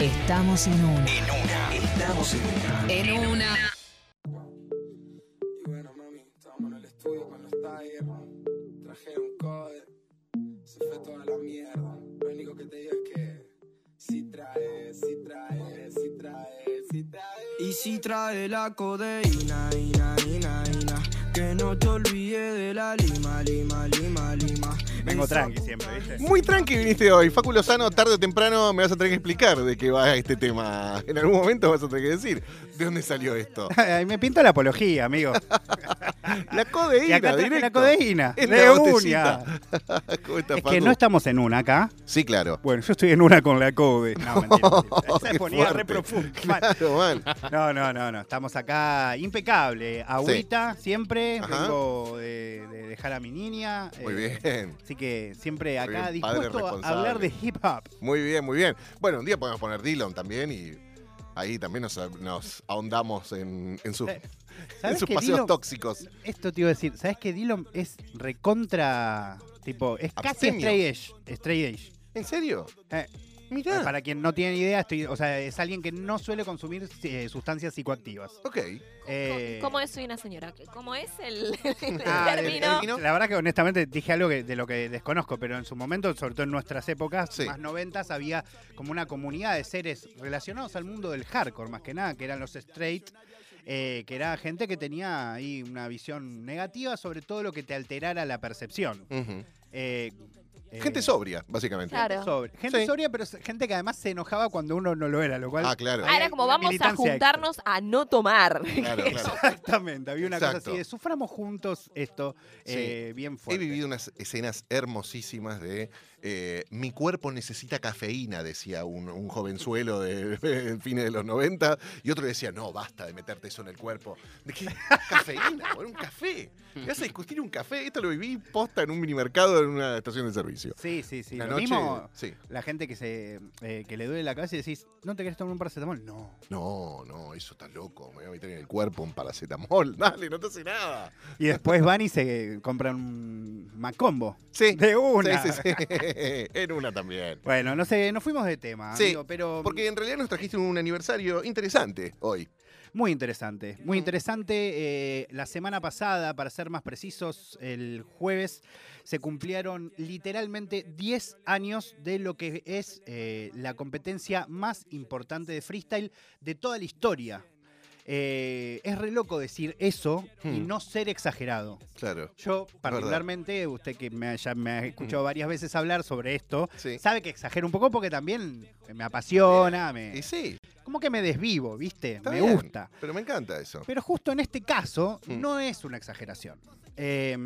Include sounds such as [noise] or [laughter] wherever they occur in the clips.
Estamos en una. En una. Estamos en una. En una. Y bueno, mami, estábamos en el estudio con los Tiger. Traje un code. Se fue toda la mierda. Lo único que te digo es que. Si trae, si trae, si trae, si trae. Y si trae la codeína, ina, ina, ina. Que no te olvides de la lima, lima, lima, lima. Vengo tranqui siempre, ¿viste? Muy tranqui viniste hoy. Facu Lozano, tarde o temprano me vas a tener que explicar de qué va este tema. En algún momento vas a tener que decir de dónde salió esto. [laughs] Me pinta la apología, amigo. [laughs] La codeína, acá traje la directo. codeína. En De una. botellita. [laughs] ¿Cómo estás, Es que no estamos en una acá. Sí, claro. Bueno, yo estoy en una con la code. No, [laughs] mentira. mentira. Esa Qué ponía re profundo. Claro. No, no, no, no. Estamos acá impecable. Agüita, siempre. Ajá. Vengo de, de dejar a mi niña. Muy eh, bien. Así que siempre Muy acá bien, dispuesto a hablar de hip hop. Muy bien, muy bien. Bueno, un día podemos poner Dylan también y ahí también nos, nos ahondamos en, en sus, Eh, en ¿Sabes sus paseos tóxicos. Esto te iba a decir. ¿Sabes que Dylan es recontra. Tipo, es casi Abstemio. straight edge. Straight edge. ¿En serio? Eh, Mirá. Para quien no tiene idea, estoy, o sea, es alguien que no suele consumir eh, sustancias psicoactivas. Ok. Eh, ¿Cómo es soy una señora? ¿Cómo es el, el [laughs] Ah, término? el término. La verdad que honestamente dije algo que- de lo que desconozco, pero en su momento, sobre todo en nuestras épocas, Sí. más noventas, había como una comunidad de seres relacionados al mundo del hardcore, más que nada, que eran los straight, eh, que era gente que tenía ahí una visión negativa sobre todo lo que te alterara la percepción. Eh, eh, Gente sobria, básicamente. Claro. sobre- gente Sí. sobria, pero gente que además se enojaba cuando uno no lo era, lo cual... Ah, claro. Ah, era como vamos a juntarnos a no tomar. Claro, claro. [laughs] Exactamente, había una cosa así de suframos juntos esto Sí. eh, bien He fuerte. vivido unas escenas hermosísimas de eh, mi cuerpo necesita cafeína, decía un, un jovenzuelo de, de fines de los 90, y otro decía, no, basta de meterte eso en el cuerpo. ¿De qué? Cafeína, [laughs] un café. ¿Me vas a discutir un café? Esto lo viví posta en un minimercado en una estación de servicio. Sí, sí, sí. Lo noche, mismo, sí. la gente que se eh, que le duele la cabeza y decís, ¿no te querés tomar un paracetamol? No. No, no, eso está loco. Me voy a meter en el cuerpo un paracetamol. [laughs] Dale, no te hace nada. Y después van y se compran un Macombo. Sí. De una. Sí, sí, sí. [laughs] en una también. Bueno, no sé, nos fuimos de tema, Sí, amigo, pero Porque en realidad nos trajiste un aniversario interesante hoy. muy interesante. Mm. Muy interesante. eh, la semana pasada, para ser más precisos, el jueves se cumplieron literalmente 10 años de lo que es eh, la competencia más importante de freestyle de toda la historia. Eh, es re loco decir eso y Hmm. no ser exagerado. Claro. Yo, particularmente, usted que me, ya me ha escuchado Mm. varias veces hablar sobre esto, Sí. sabe que exagero un poco porque también me apasiona, me, Y sí, como que me desvivo, ¿viste? está me bien, gusta. Pero me encanta eso. Pero justo en este caso, Mm. no es una exageración. Eh,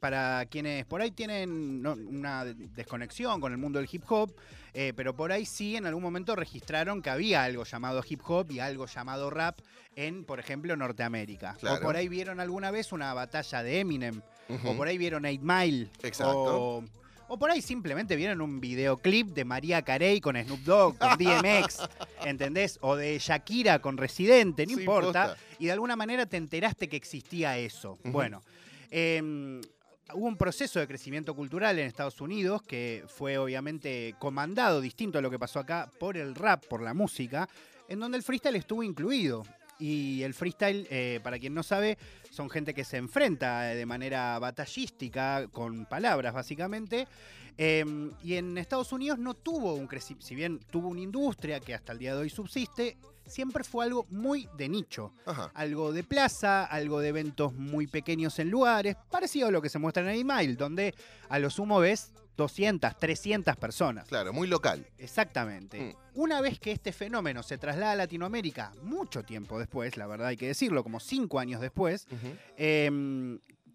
para quienes por ahí tienen no, una desconexión con el mundo del hip hop, eh, pero por ahí sí en algún momento registraron que había algo llamado hip hop y algo llamado rap en, por ejemplo, Norteamérica. Claro. O por ahí vieron alguna vez una batalla de Eminem, o por ahí vieron 8 Mile, Exacto. o, o por ahí simplemente vieron un videoclip de María Carey con Snoop Dogg, con DMX, [laughs] ¿entendés? O de Shakira con Residente, no Sí, importa. posta. Y de alguna manera te enteraste que existía eso. Bueno, em, hubo un proceso de crecimiento cultural en Estados Unidos que fue obviamente comandado, distinto a lo que pasó acá, por el rap, por la música, en donde el freestyle estuvo incluido. Y el freestyle, eh, para quien no sabe, son gente que se enfrenta eh, de manera batallística, con palabras básicamente. Em, y en Estados Unidos no tuvo un crecimiento, si bien tuvo una industria que hasta el día de hoy subsiste, siempre fue algo muy de nicho. Ajá. Algo de plaza, algo de eventos muy pequeños en lugares, parecido a lo que se muestra en Email, donde a lo sumo ves 200, 300 personas. Claro, muy local. Exactamente. Mm. Una vez que este fenómeno se traslada a Latinoamérica, mucho tiempo después, la verdad hay que decirlo, como cinco años después, eh,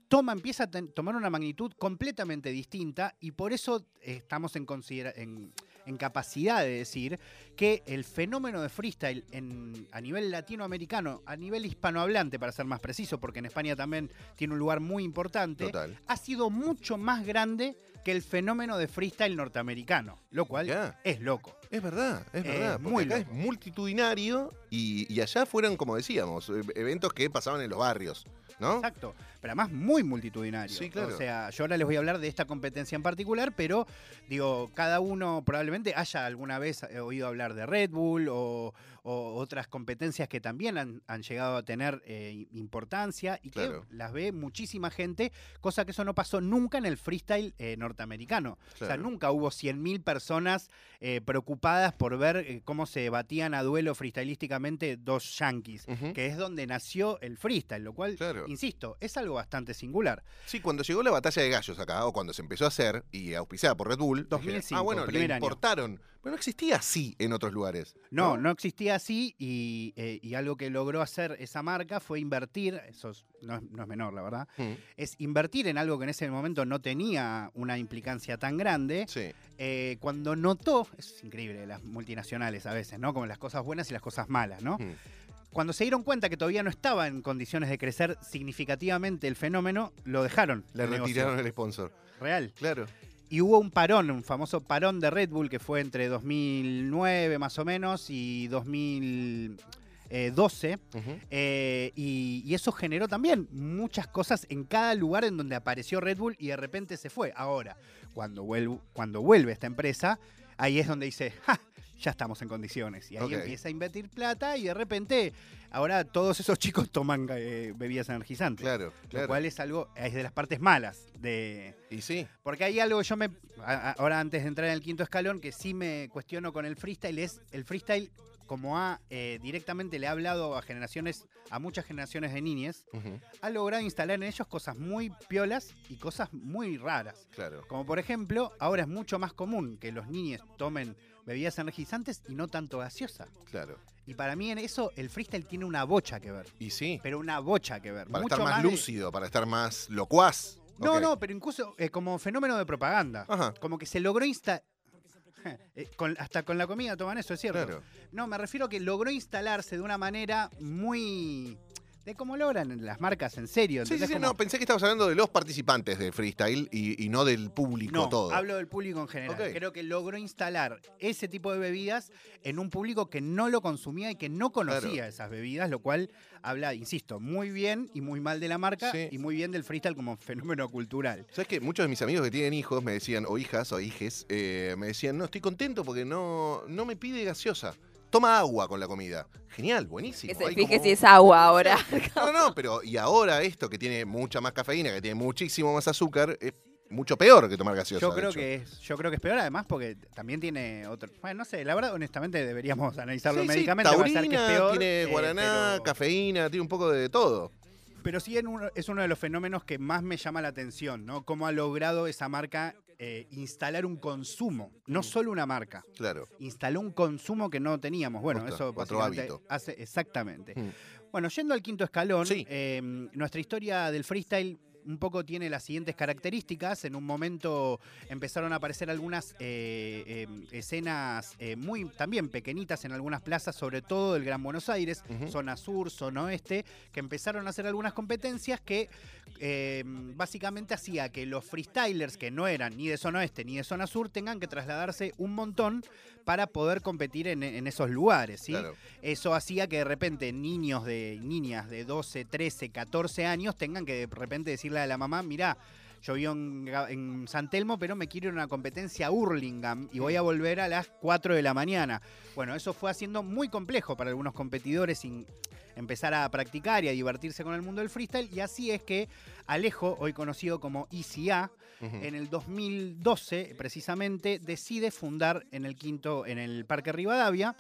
toma, empieza a ten- tomar una magnitud completamente distinta y por eso estamos en, considera- en, en capacidad de decir que el fenómeno de freestyle en, a nivel latinoamericano, a nivel hispanohablante, para ser más preciso, porque en España también tiene un lugar muy importante, Total. ha sido mucho más grande que el fenómeno de freestyle norteamericano, lo cual es loco. Es verdad, es Eh, verdad. Porque muy acá loco. es multitudinario y, y allá fueron, como decíamos, e- eventos que pasaban en los barrios, ¿no? Exacto. Pero además muy multitudinario. Sí, claro. O sea, yo ahora les voy a hablar de esta competencia en particular, pero digo, cada uno probablemente haya alguna vez eh, oído hablar de Red Bull o, o otras competencias que también han, han llegado a tener eh, importancia y Claro. que las ve muchísima gente, cosa que eso no pasó nunca en el freestyle eh, norteamericano. O sea, nunca hubo 100.000 personas eh, preocupadas por ver eh, cómo se batían a duelo freestylísticamente dos yankees, que es donde nació el freestyle, lo cual, Claro. insisto, es algo bastante singular. Sí, cuando llegó la batalla de gallos acá, o cuando se empezó a hacer, y auspiciada por Red Bull, dije, 2005, ah, bueno, le año. Pero no existía así en otros lugares. No, no existía así y, eh, y algo que logró hacer esa marca fue invertir, eso es- no, es, no es menor, la verdad, Mm, es invertir en algo que en ese momento no tenía una implicancia tan grande. Sí, eh, cuando notó, es increíble las multinacionales a veces, ¿no? Como las cosas buenas y las cosas malas, ¿no? Mm. Cuando se dieron cuenta que todavía no estaba en condiciones de crecer significativamente el fenómeno, lo dejaron. le negocio. retiraron el sponsor. Real. Claro. Y hubo un parón, un famoso parón de Red Bull que fue entre 2009 más o menos y 2012. Ujú. eh, y, y eso generó también muchas cosas en cada lugar en donde apareció Red Bull y de repente se fue. Ahora, cuando vuelve, cuando vuelve esta empresa, ahí es donde dice, "Ja, ya estamos en condiciones. Y ahí empieza a invertir plata y de repente ahora todos esos chicos toman eh, bebidas energizantes. Claro, Lo cual es algo, es de las partes malas de, Y sí, porque hay algo yo me. a- Ahora, antes de entrar en el quinto escalón, que sí me cuestiono con el freestyle, es el freestyle, como ha eh, directamente le ha hablado a generaciones, a muchas generaciones de niñas, ha logrado instalar en ellos cosas muy piolas y cosas muy raras. claro. Como por ejemplo, ahora es mucho más común que los niños tomen bebidas energizantes y no tanto gaseosa. Claro. Y para mí en eso el freestyle tiene una bocha que ver. Y sí, Pero una bocha que ver. para mucho estar más, lúcido, para estar más locuaz. No, no, pero incluso eh, como fenómeno de propaganda. Ajá, Como que se logró [laughs] instalar. hasta con la comida toman eso, es cierto. claro. No, me refiero a que logró instalarse de una manera muy. De cómo logran las marcas en serio. Sí, sí, sí, no, pensé que estabas hablando de los participantes de freestyle y, y no del público No, todo. hablo del público en general. Creo que logró instalar ese tipo de bebidas en un público que no lo consumía y que no conocía Claro. esas bebidas, lo cual habla, insisto, muy bien y muy mal de la marca Sí. y muy bien del freestyle como fenómeno cultural. ¿Sabes que Muchos de mis amigos que tienen hijos me decían, o hijas o hijes, eh, me decían, no, estoy contento porque no, no me pide gaseosa. Toma agua con la comida. Genial, buenísimo. Que se Hay fije como- si es agua ahora. [laughs] No, no, pero y ahora esto que tiene mucha más cafeína, que tiene muchísimo más azúcar, es mucho peor que tomar gaseosa. Yo de creo hecho. que es, yo creo que es peor además porque también tiene otro. Bueno, no sé, la verdad, honestamente deberíamos analizarlo Sí, sí, médicamente. va a ser que es taurina, peor, tiene eh, guaraná, pero- cafeína, tiene un poco de todo. Pero sí en uno- es uno de los fenómenos que más me llama la atención, ¿no? Cómo ha logrado esa marca eh, instalar un consumo, no solo una marca. Claro. Instaló un consumo que no teníamos. Bueno, eso otro hábito. hace exactamente. Mm. Bueno, yendo al quinto escalón, Sí. eh, nuestra historia del freestyle un poco tiene las siguientes características. En un momento empezaron a aparecer algunas eh, eh, escenas eh, muy también pequeñitas en algunas plazas, sobre todo del Gran Buenos Aires, zona sur, zona oeste, que empezaron a hacer algunas competencias que básicamente hacía que los freestylers que no eran ni de zona oeste ni de zona sur tengan que trasladarse un montón para poder competir en, en esos lugares. ¿sí? Claro. Eso hacía que de repente niños de niñas de 12, 13, 14 años tengan que de repente decirle a la mamá, mirá, yo vivo en, San Telmo, pero me quiero ir a una competencia a Hurlingham y voy a volver a las 4 de la mañana. Bueno, eso fue haciendo muy complejo para algunos competidores sin empezar a practicar y a divertirse con el mundo del freestyle. Y así es que Alejo, hoy conocido como ICA, Ujú. en el 2012 precisamente decide fundar en el quinto, en el Parque Rivadavia,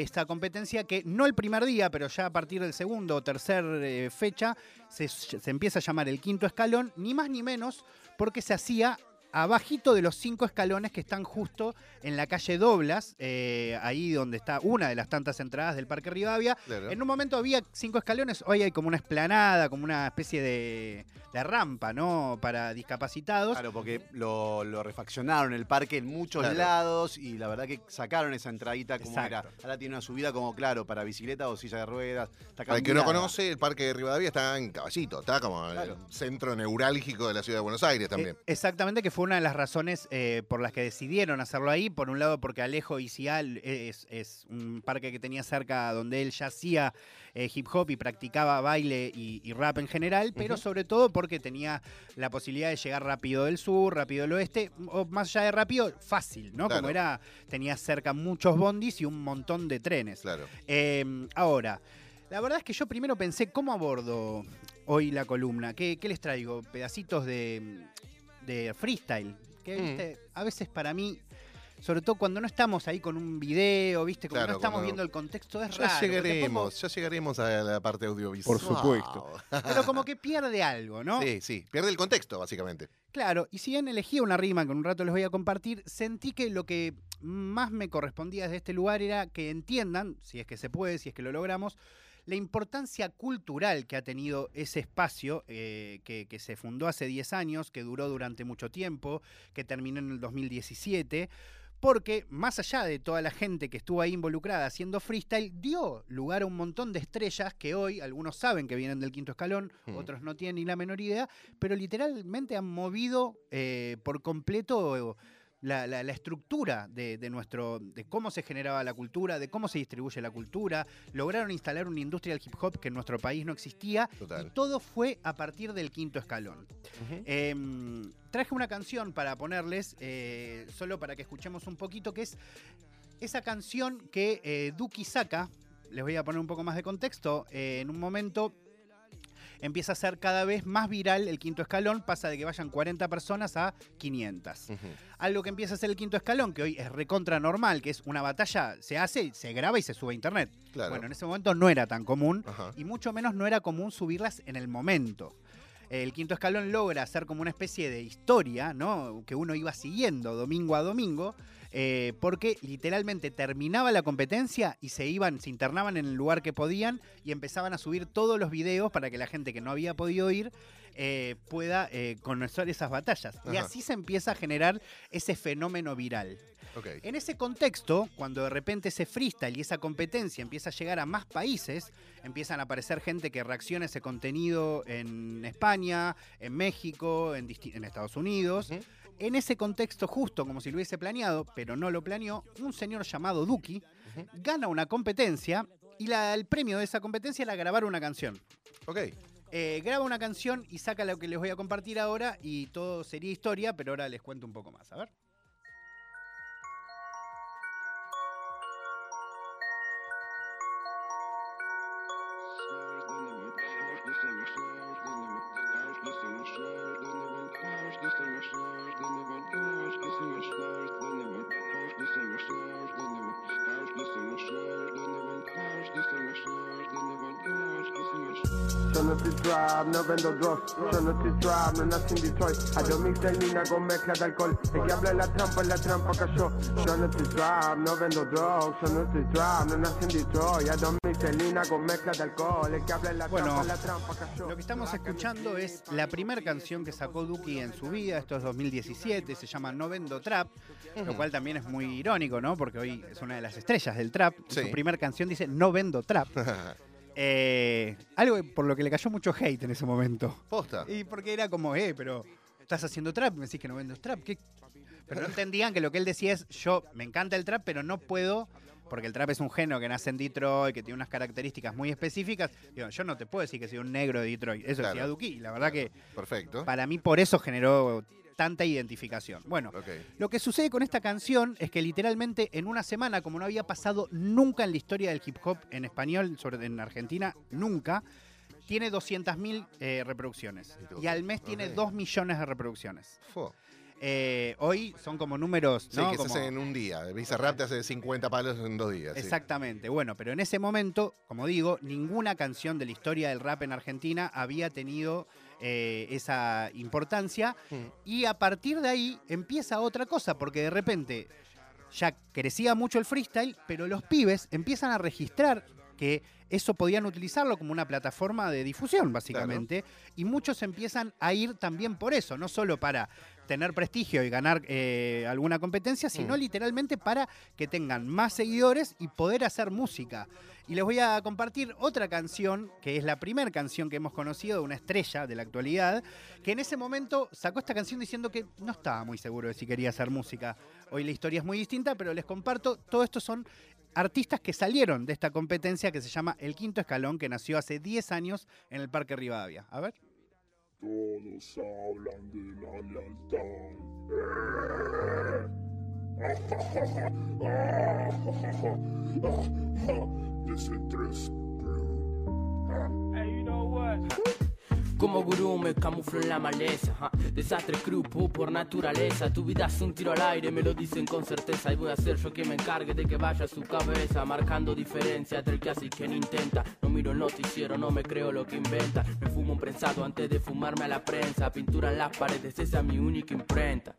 esta competencia que no el primer día, pero ya a partir del segundo o tercer eh, fecha, se, se empieza a llamar el quinto escalón, ni más ni menos, porque se hacía abajito de los cinco escalones que están justo en la calle Doblas, eh, ahí donde está una de las tantas entradas del Parque Rivadavia. Claro. En un momento había cinco escalones, hoy hay como una esplanada, como una especie de, de rampa, ¿no? Para discapacitados. Claro, porque lo, lo refaccionaron el parque en muchos Claro. lados y la verdad que sacaron esa entradita como era. Exacto. Ahora tiene una subida como, claro, para bicicleta o silla de ruedas. Para el que no conoce, el Parque de Rivadavia está en Caballito, está como Claro. el centro neurálgico de la ciudad de Buenos Aires también. Eh, exactamente, que fue fue una de las razones eh, por las que decidieron hacerlo ahí. Por un lado, porque Alejo Icial es, es un parque que tenía cerca donde él ya hacía eh, hip hop y practicaba baile y, y rap en general, pero sobre todo porque tenía la posibilidad de llegar rápido del sur, rápido del oeste, o más allá de rápido, fácil, ¿no? Claro. Como era, tenía cerca muchos bondis y un montón de trenes. Claro. Eh, ahora, la verdad es que yo primero pensé, ¿cómo abordo hoy la columna? ¿Qué, qué les traigo? Pedacitos de, de freestyle. Que, Mm. viste, a veces para mí, sobre todo cuando no estamos ahí con un video, ¿viste? Como Claro, no estamos cuando- viendo el contexto, es Ya raro. llegaremos, ya llegaremos a la parte audiovisual. Por supuesto. pero como que pierde algo, ¿no? Sí, sí. Pierde el contexto, básicamente. Claro, y si bien elegí una rima que en un rato les voy a compartir, sentí que lo que más me correspondía desde este lugar era que entiendan, si es que se puede, si es que lo logramos, la importancia cultural que ha tenido ese espacio eh, que, que se fundó hace 10 años, que duró durante mucho tiempo, que terminó en el 2017. Porque más allá de toda la gente que estuvo ahí involucrada haciendo freestyle, dio lugar a un montón de estrellas que hoy algunos saben que vienen del quinto escalón, Hmm. otros no tienen ni la menor idea, pero literalmente han movido eh, por completo la, la- la estructura de, de nuestro, de cómo se generaba la cultura, de cómo se distribuye la cultura. Lograron instalar una industria del hip hop que en nuestro país no existía. Total. Y todo fue a partir del quinto escalón. Em, traje una canción para ponerles, eh, solo para que escuchemos un poquito, que es esa canción que eh, Duki saca. Les voy a poner un poco más de contexto. eh, en un momento empieza a ser cada vez más viral el quinto escalón, pasa de que vayan 40 personas a 500. Ujú. Algo que empieza a ser el quinto escalón, que hoy es recontra normal, que es una batalla, se hace, se graba y se sube a internet. Claro. Bueno, en ese momento no era tan común Ajá. y mucho menos no era común subirlas en el momento. El quinto escalón logra hacer como una especie de historia, ¿no? Que uno iba siguiendo domingo a domingo, eh, porque literalmente terminaba la competencia y se iban, se internaban en el lugar que podían y empezaban a subir todos los videos para que la gente que no había podido ir eh, pueda eh, conocer esas batallas. Y así se empieza a generar ese fenómeno viral. En ese contexto, cuando de repente ese freestyle y esa competencia empieza a llegar a más países, empiezan a aparecer gente que reacciona a ese contenido en España, en México, en, Estados Unidos. En ese contexto, justo como si lo hubiese planeado, pero no lo planeó, un señor llamado Duki gana una competencia y la- el premio de esa competencia era grabar una canción. Ok. Eh, graba una canción y saca lo que les voy a compartir ahora y todo sería historia, pero ahora les cuento un poco más. A ver. Yo no estoy trap, no vendo drugs. Yo no estoy trap, no nací en Detroit. Hago mix de lina con mezcla de alcohol. El que habla de la trampa, en la trampa cayó. Yo no estoy trap, no vendo drugs. Yo no estoy trap, no nací en Detroit. Hago mix de lina con mezcla de alcohol. El que habla de la Bueno, trampa, en la trampa cayó. Lo que estamos escuchando es la primera canción que sacó Duki en su vida, esto es 2017, se llama No Vendo Trap, lo cual también es muy irónico, ¿no? Porque hoy es una de las estrellas del trap. Sí. Su primera canción dice No Vendo Trap. [laughs] Eh, algo por lo que le cayó mucho hate en ese momento. Posta. Y porque era como, eh, pero estás haciendo trap, me decís que no vendo trap. ¿qué? Pero no entendían que lo que él decía es, yo me encanta el trap, pero no puedo, porque el trap es un género que nace en Detroit, que tiene unas características muy específicas. Digo, yo no te puedo decir que soy un negro de Detroit. Eso Claro. decía Duki. La verdad que Perfecto. para mí por eso generó tanta identificación. Bueno, lo que sucede con esta canción es que literalmente en una semana, como no había pasado nunca en la historia del hip hop en español, sobre en Argentina, nunca, tiene 200.000 eh, reproducciones. Y al mes tiene Ok. 2 millones de reproducciones. Eh, hoy son como números, Sí, ¿no? que Como- se hace en un día. Visa Rap te hace 50 palos en dos días. sí. Exactamente. Bueno, pero en ese momento, como digo, ninguna canción de la historia del rap en Argentina había tenido eh, esa importancia. Mm. Y a partir de ahí empieza otra cosa, porque de repente ya crecía mucho el freestyle, pero los pibes empiezan a registrar que eso podían utilizarlo como una plataforma de difusión, básicamente. Y muchos empiezan a ir también por eso, no solo para tener prestigio y ganar eh, alguna competencia, sino Mm. literalmente para que tengan más seguidores y poder hacer música. Y les voy a compartir otra canción, que es la primera canción que hemos conocido de una estrella de la actualidad, que en ese momento sacó esta canción diciendo que no estaba muy seguro de si quería hacer música. Hoy la historia es muy distinta, pero les comparto, todo esto son artistas que salieron de esta competencia que se llama El Quinto Escalón, que nació hace 10 años en el Parque Rivadavia. A ver. Todos hablan de la lealtad. Desde tres Como gurú me camuflo en la maleza ja. Desastre grupo por naturaleza. Tu vida es un tiro al aire, me lo dicen con certeza. Y voy a ser yo quien me encargue de que vaya a su cabeza Marcando diferencia entre el que hace y quien intenta. No miro el noticiero, no me creo lo que inventa. Me fumo un prensado antes de fumarme a la prensa. Pintura en las paredes, esa es mi única imprenta.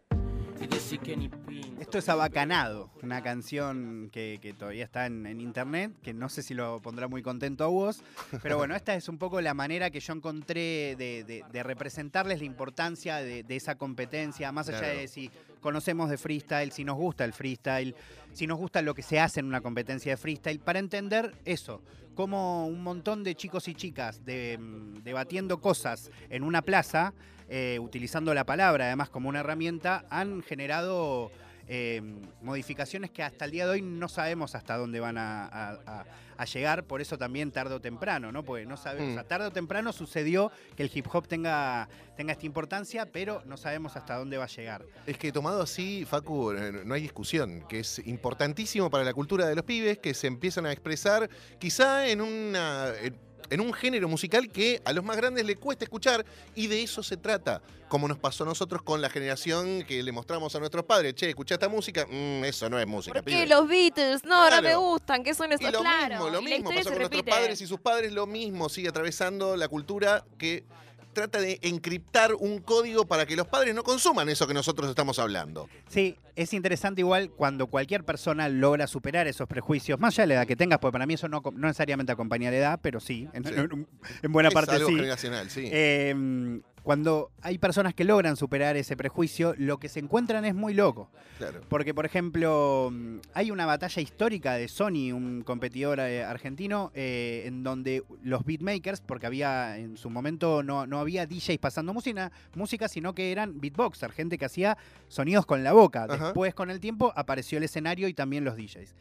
Y decir que ni pinto Esto es Abacanado, una canción que, que todavía está en, en internet, que no sé si lo pondrá muy contento a vos, pero bueno, esta es un poco la manera que yo encontré de, de- de representarles la importancia de, de esa competencia, más allá Claro. de si conocemos de freestyle, si nos gusta el freestyle, si nos gusta lo que se hace en una competencia de freestyle, para entender eso, como un montón de chicos y chicas de- debatiendo cosas en una plaza, eh, utilizando la palabra además como una herramienta, han generado eh, modificaciones que hasta el día de hoy no sabemos hasta dónde van a, a- a- a llegar, por eso también tarde o temprano, ¿no? Porque no sabemos, Mm. o sea, tarde o temprano sucedió que el hip hop tenga, tenga esta importancia, pero no sabemos hasta dónde va a llegar. Es que tomado así, Facu, eh, no hay discusión, que es importantísimo para la cultura de los pibes, que se empiezan a expresar quizá en una... en- en un género musical que a los más grandes le cuesta escuchar y de eso se trata, como nos pasó a nosotros con la generación que le mostramos a nuestros padres, che, escucha esta música, Mm, eso no es música. ¿Por qué pibe". los Beatles? No, no me Claro. gustan. ¿Qué son esos? Y lo claro. mismo, lo mismo pasó con nuestros padres y sus padres, lo mismo sigue atravesando la cultura que trata de encriptar un código para que los padres no consuman eso que nosotros estamos hablando. Sí, es interesante igual cuando cualquier persona logra superar esos prejuicios, más allá de la edad que tengas, porque para mí eso no, no necesariamente acompaña la edad, pero sí, en, Sí. en- en buena es parte algo sí. generacional, sí. Eh, cuando hay personas que logran superar ese prejuicio, lo que se encuentran es muy loco. claro. Porque, por ejemplo, mm, hay una batalla histórica de Sony, un competidor eh, argentino, eh, en donde los beatmakers, porque había en su momento no, no había DJs pasando música, música, sino que eran beatboxers, gente que hacía sonidos con la boca. Ajá. Después, con el tiempo, apareció el escenario y también los DJs.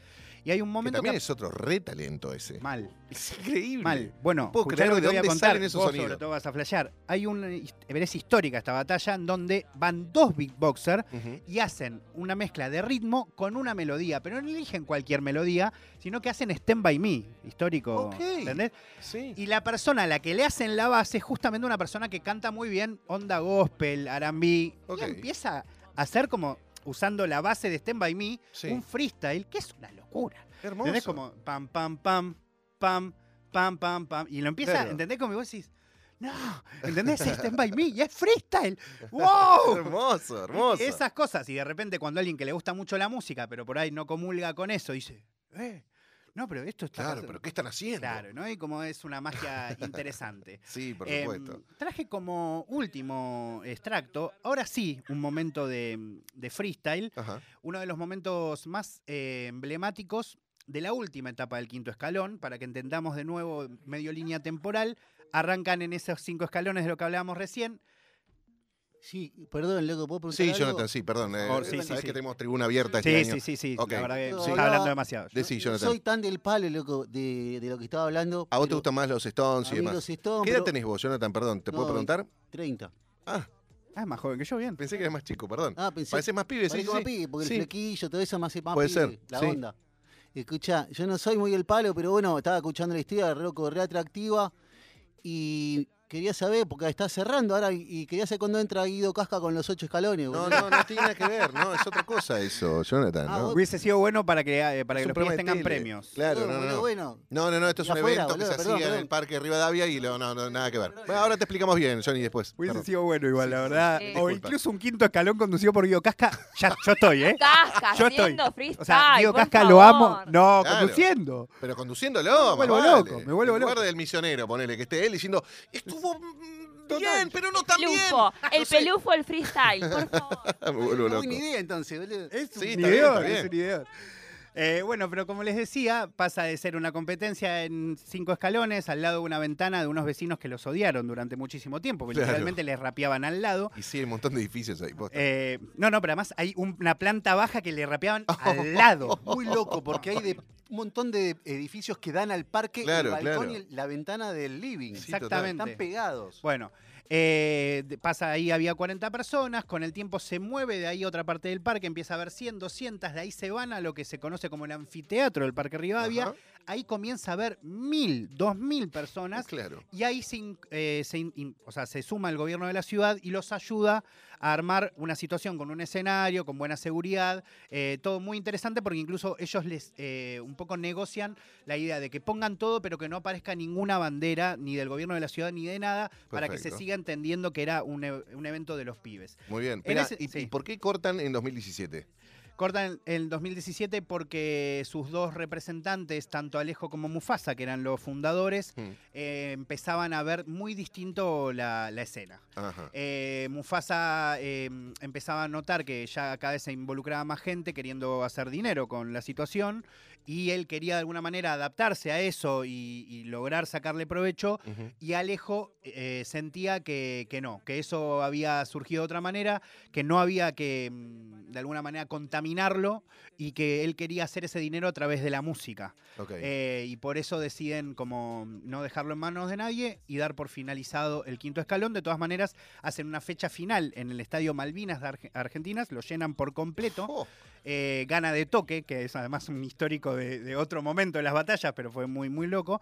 Y hay un Que momento también que- es otro re talento ese. Mal. Es increíble. Mal. Bueno, puedo creer lo que de te voy a dónde contar. salen esos Vos sonidos. sobre todo vas a flashear. Hay una es histórica esta batalla en donde van dos beatboxers Ujú. y hacen una mezcla de ritmo con una melodía, pero no eligen cualquier melodía, sino que hacen Stand By Me, histórico, Ok. ¿entendés? Sí. Y la persona a la que le hacen la base es justamente una persona que canta muy bien onda gospel, R&B, Ok. y empieza a hacer como, usando la base de Stand By Me, Sí. un freestyle, que es una locura. Hermoso. ¿Entendés? Como pam, pam, pam, pam, pam, pam, pam. Y lo empieza, Claro. ¿entendés? Como vos decís, no, [laughs] ¿entendés? Es Stand By Me y es freestyle. ¡Wow! Hermoso, hermoso. Esas cosas. Y de repente cuando alguien que le gusta mucho la música, pero por ahí no comulga con eso, dice, eh, no, pero esto está... Claro, pasando". pero ¿qué están haciendo? Claro, ¿no? Y como es una magia [laughs] interesante. Sí, por Em, supuesto. traje como último extracto, ahora sí, un momento de, de freestyle, Ajá. uno de los momentos más eh, emblemáticos de la última etapa del quinto escalón, para que entendamos de nuevo medio línea temporal. Arrancan en esos cinco escalones de lo que hablábamos recién. Sí, perdón, loco, ¿puedo preguntar Sí, algo? Jonathan, sí, perdón. eh, Por- sí, sí, sabés sí. que tenemos tribuna abierta Sí, este sí, año. sí, sí. Ok. La verdad que está hablando demasiado. Decí, Jonathan. Soy tan del palo, loco, de, de lo que estaba hablando. ¿A vos te gustan más los Stones y demás? los Stones, ¿Qué edad pero- tenés vos, Jonathan? Perdón, ¿te puedo preguntar? 30. Ah, Ah, es más joven que yo, bien. pensé que eras más chico, perdón. Ah, pensé. Pareces más pibe, sí, sí, más sí. pibe, porque Sí. el flequillo, todo eso me hace más Puede pibe, ser, la sí. onda. Escucha, yo no soy muy el palo, pero bueno, estaba escuchando la historia, re loco, re atractiva. Y quería saber, porque está cerrando ahora, y, quería saber cuándo entra Guido Casca con los ocho escalones. No, boludo. no, no tiene nada que ver, no, es otra cosa eso, Jonathan, Ah, Hubiese sido bueno para que, eh, para Es que los pibes de tengan premios. Claro, No, no, no, bueno. No, no, no, esto es un afuera, evento que se perdón, hacía en el. Parque Rivadavia y lo- no, no, nada que ver. Bueno, ahora te explicamos bien, Johnny, después. Hubiese Perdón. sido bueno igual, la verdad. sí. O Disculpa. incluso un quinto escalón conducido por Guido Casca. Ya, yo estoy, ¿eh? Casca, Yo estoy. haciendo freestyle. O sea, Guido por Casca lo amo. favor. No, Claro. conduciendo. Pero conduciéndolo, Me vuelvo loco, me vuelvo loco. del misionero, ponele, que esté él diciendo, estuvo mm, Bien, pero no tan bien. Pelufo, el No sé. pelufo, el freestyle, por favor. [laughs] Buena idea entonces, boludo. Es Sí, un está bien, ideón, está bien. es un ideón. Eh, bueno, pero como les decía, pasa de ser una competencia en cinco escalones al lado de una ventana de unos vecinos que los odiaron durante muchísimo tiempo, porque Claro. literalmente les rapeaban al lado. Y sí, hay un montón de edificios ahí. Eh, no, no, pero además hay un- una planta baja que le rapeaban [laughs] al lado. Muy loco, porque hay de un montón de edificios que dan al parque, Claro, el balcón claro. y la ventana del living. Sí, total. Exactamente. Están pegados. Bueno, eh, pasa ahí, había 40 personas, con el tiempo se mueve de ahí otra parte del parque, empieza a haber 100, 200, de ahí se van a lo que se conoce como el anfiteatro del Parque Rivadavia, Ajá. ahí comienza a haber mil, dos mil personas, Claro. y ahí se, in- eh, se in- o sea, se suma el gobierno de la ciudad y los ayuda a armar una situación con un escenario, con buena seguridad, eh, todo muy interesante porque incluso ellos les eh, un poco negocian la idea de que pongan todo pero que no aparezca ninguna bandera ni del gobierno de la ciudad ni de nada para que se Perfecto. Siga entendiendo que era un, e- un evento de los pibes. Muy bien. Ese- ¿y, sí. por qué cortan en 2017? Cortan en 2017 porque sus dos representantes, tanto Alejo como Mufasa, que eran los fundadores, Hmm. eh, empezaban a ver muy distinto la, la escena. Eh, Mufasa eh, empezaba a notar que ya cada vez se involucraba más gente queriendo hacer dinero con la situación y él quería de alguna manera adaptarse a eso y, y lograr sacarle provecho y Alejo eh, sentía que, que no, que eso había surgido de otra manera, que no había que mm, de alguna manera contaminarlo y que él quería hacer ese dinero a través de la música. Eh, y por eso deciden como no dejarlo en manos de nadie y dar por finalizado el quinto escalón. De todas maneras, hacen una fecha final en el Estadio Malvinas de Arge- Argentinas, lo llenan por completo. Oh, Eh, gana de toque, que es además un histórico de, de otro momento de las batallas, pero fue muy, muy loco.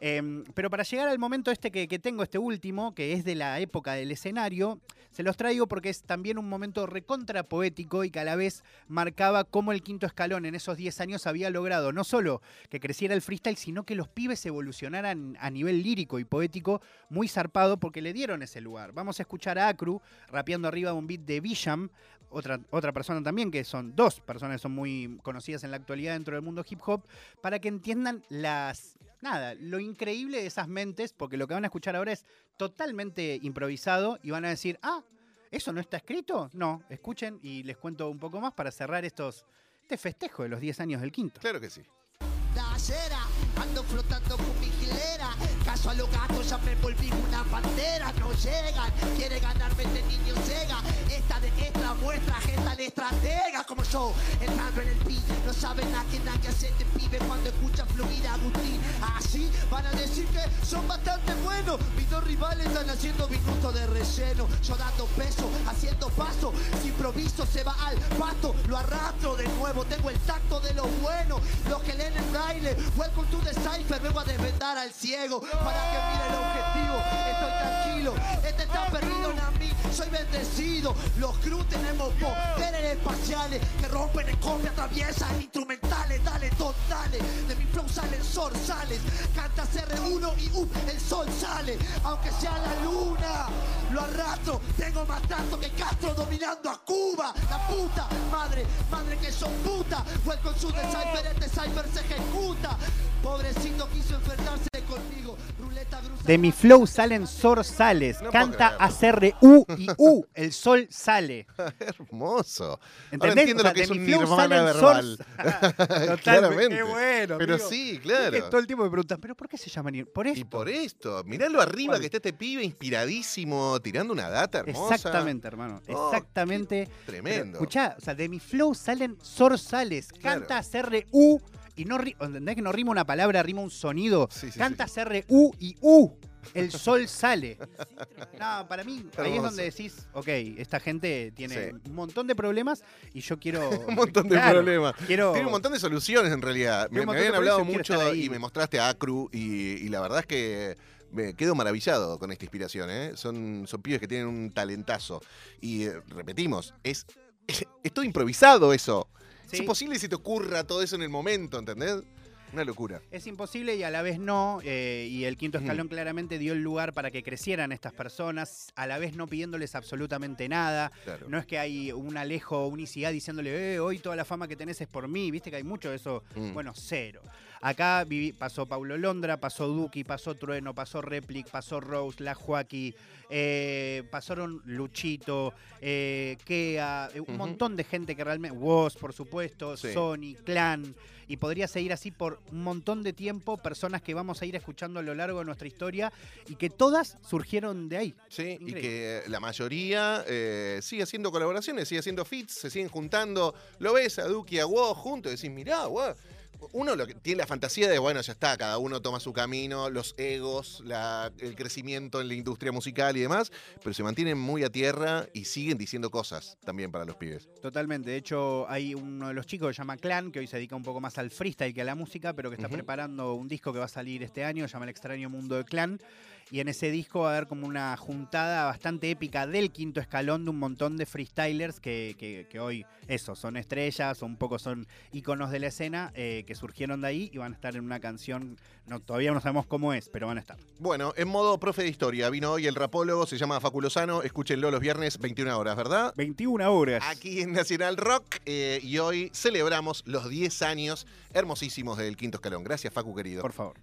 Eh, pero para llegar al momento este que, que tengo, este último, que es de la época del escenario, se los traigo porque es también un momento recontra poético y que a la vez marcaba cómo el quinto escalón en esos 10 años había logrado no solo que creciera el freestyle, sino que los pibes evolucionaran a nivel lírico y poético muy zarpado porque le dieron ese lugar. Vamos a escuchar a Acru rapeando arriba de un beat de Bisham, otra, otra persona también, que son dos personas que son muy conocidas en la actualidad dentro del mundo hip hop, para que entiendan las. Nada, lo increíble de esas mentes, porque lo que van a escuchar ahora es totalmente improvisado y van a decir, ah, ¿eso no está escrito? No, escuchen y les cuento un poco más para cerrar estos, este festejo de los 10 años del quinto. Claro que sí. Ando flotando con mi gilera. Caso a los gatos, ya me volví una pantera. No llegan, quiere ganarme este niño cega. Esta de esta muestra, esta de estratega como yo. Entrando en el pi, no saben a quién hay que hacer de pibe cuando escucha fluir a Agustín. Así van a decir que son bastante buenos. Mis dos rivales están haciendo minutos de relleno. Yo dando peso, haciendo paso. Si improviso se va al pasto, lo arrastro de nuevo. Tengo el tacto de lo bueno. Los que leen el braille, welcome to the cipher. Vengo a desvendar al ciego para que mire el objetivo. Estoy tranquilo, este está perdido en mí. Soy bendecido. Los cruz tenemos poderes espaciales que rompen en copia, atraviesan instrumentales. Dale, dale. De mi flow salen zorzales. Canta CR1 y uh, el sol sale. Aunque sea la luna, lo arrastro. Tengo más tanto que Castro dominando a Cuba. La puta madre, madre que son puta. Welcome to the cipher, este cipher se ejecuta. Pobrecito quiso enfrentarse conmigo. Ruleta gruesa. De mi flow salen zorzales, No canta creerlo. a U y [laughs] U, el sol sale. Hermoso. Ahora ¿Entendés? entiendo O sea, lo que es mi un nirvana verbal. [laughs] Totalmente. Claramente. Qué bueno. Pero amigo. sí, Es que claro. todo el tiempo me preguntan, ¿pero por qué se llaman? ir- Por Y esto. por esto, miralo arriba ¿Cuál? que está este pibe inspiradísimo, tirando una data hermosa. Exactamente, hermano. Oh, Exactamente. Tremendo. Escuchá, o sea, de mi flow salen zorzales. Claro. Canta CRU y no ¿entendés que no rima una palabra, rima un sonido? Sí, sí, Canta CRU y U. El sol sale. No, para mí, ahí es donde decís, ok, esta gente tiene un montón de problemas y yo quiero. [laughs] un montón de Claro, problemas. Quiero. Tiene un montón de soluciones en realidad. Me, habían hablado mucho y me mostraste a Acru y, y la verdad es que me quedo maravillado con esta inspiración. ¿eh? Son, son pibes que tienen un talentazo. Y eh, repetimos, es, [laughs] es todo improvisado eso. Sí. Es imposible si te ocurra todo eso en el momento, ¿entendés? Una locura. Es imposible y a la vez no, eh, y el quinto Mm. escalón claramente dio el lugar para que crecieran estas personas, a la vez no pidiéndoles absolutamente nada. Claro. No es que hay un Alejo o un Isidad diciéndole, eh, hoy toda la fama que tenés es por mí, viste que hay mucho de eso. Mm. Bueno, cero. Acá viví- pasó Paulo Londra, pasó Duki, pasó Trueno, pasó Replic, pasó Rose, La Joaquí, eh, pasaron Luchito, eh, Kea, eh, un montón de gente que realmente. Woz, por supuesto, Sí. Sony, Clan. Y podría seguir así por un montón de tiempo, personas que vamos a ir escuchando a lo largo de nuestra historia y que todas surgieron de ahí. Sí, y que la mayoría eh, sigue haciendo colaboraciones, sigue haciendo fits, se siguen juntando. Lo ves a Duki y a Woz juntos y decís, mirá, Woz. Uno lo que tiene la fantasía de, bueno, ya está, cada uno toma su camino, los egos, la- el crecimiento en la industria musical y demás, pero se mantienen muy a tierra y siguen diciendo cosas también para los pibes. Totalmente. De hecho, hay uno de los chicos que se llama Clan, que hoy se dedica un poco más al freestyle que a la música, pero que está preparando un disco que va a salir este año, se llama El extraño mundo de Clan. Y en ese disco va a haber como una juntada bastante épica del quinto escalón de un montón de freestylers que, que- que hoy, eso, son estrellas o un poco son íconos de la escena eh, que surgieron de ahí y van a estar en una canción, no, todavía no sabemos cómo es, pero van a estar. Bueno, en modo profe de historia, vino hoy el rapólogo, se llama Faculosano, escúchenlo los viernes 21 horas, ¿verdad? 21 horas. Aquí en Nacional Rock eh, y hoy celebramos los 10 años hermosísimos del quinto escalón. Gracias, Facu querido. Por favor.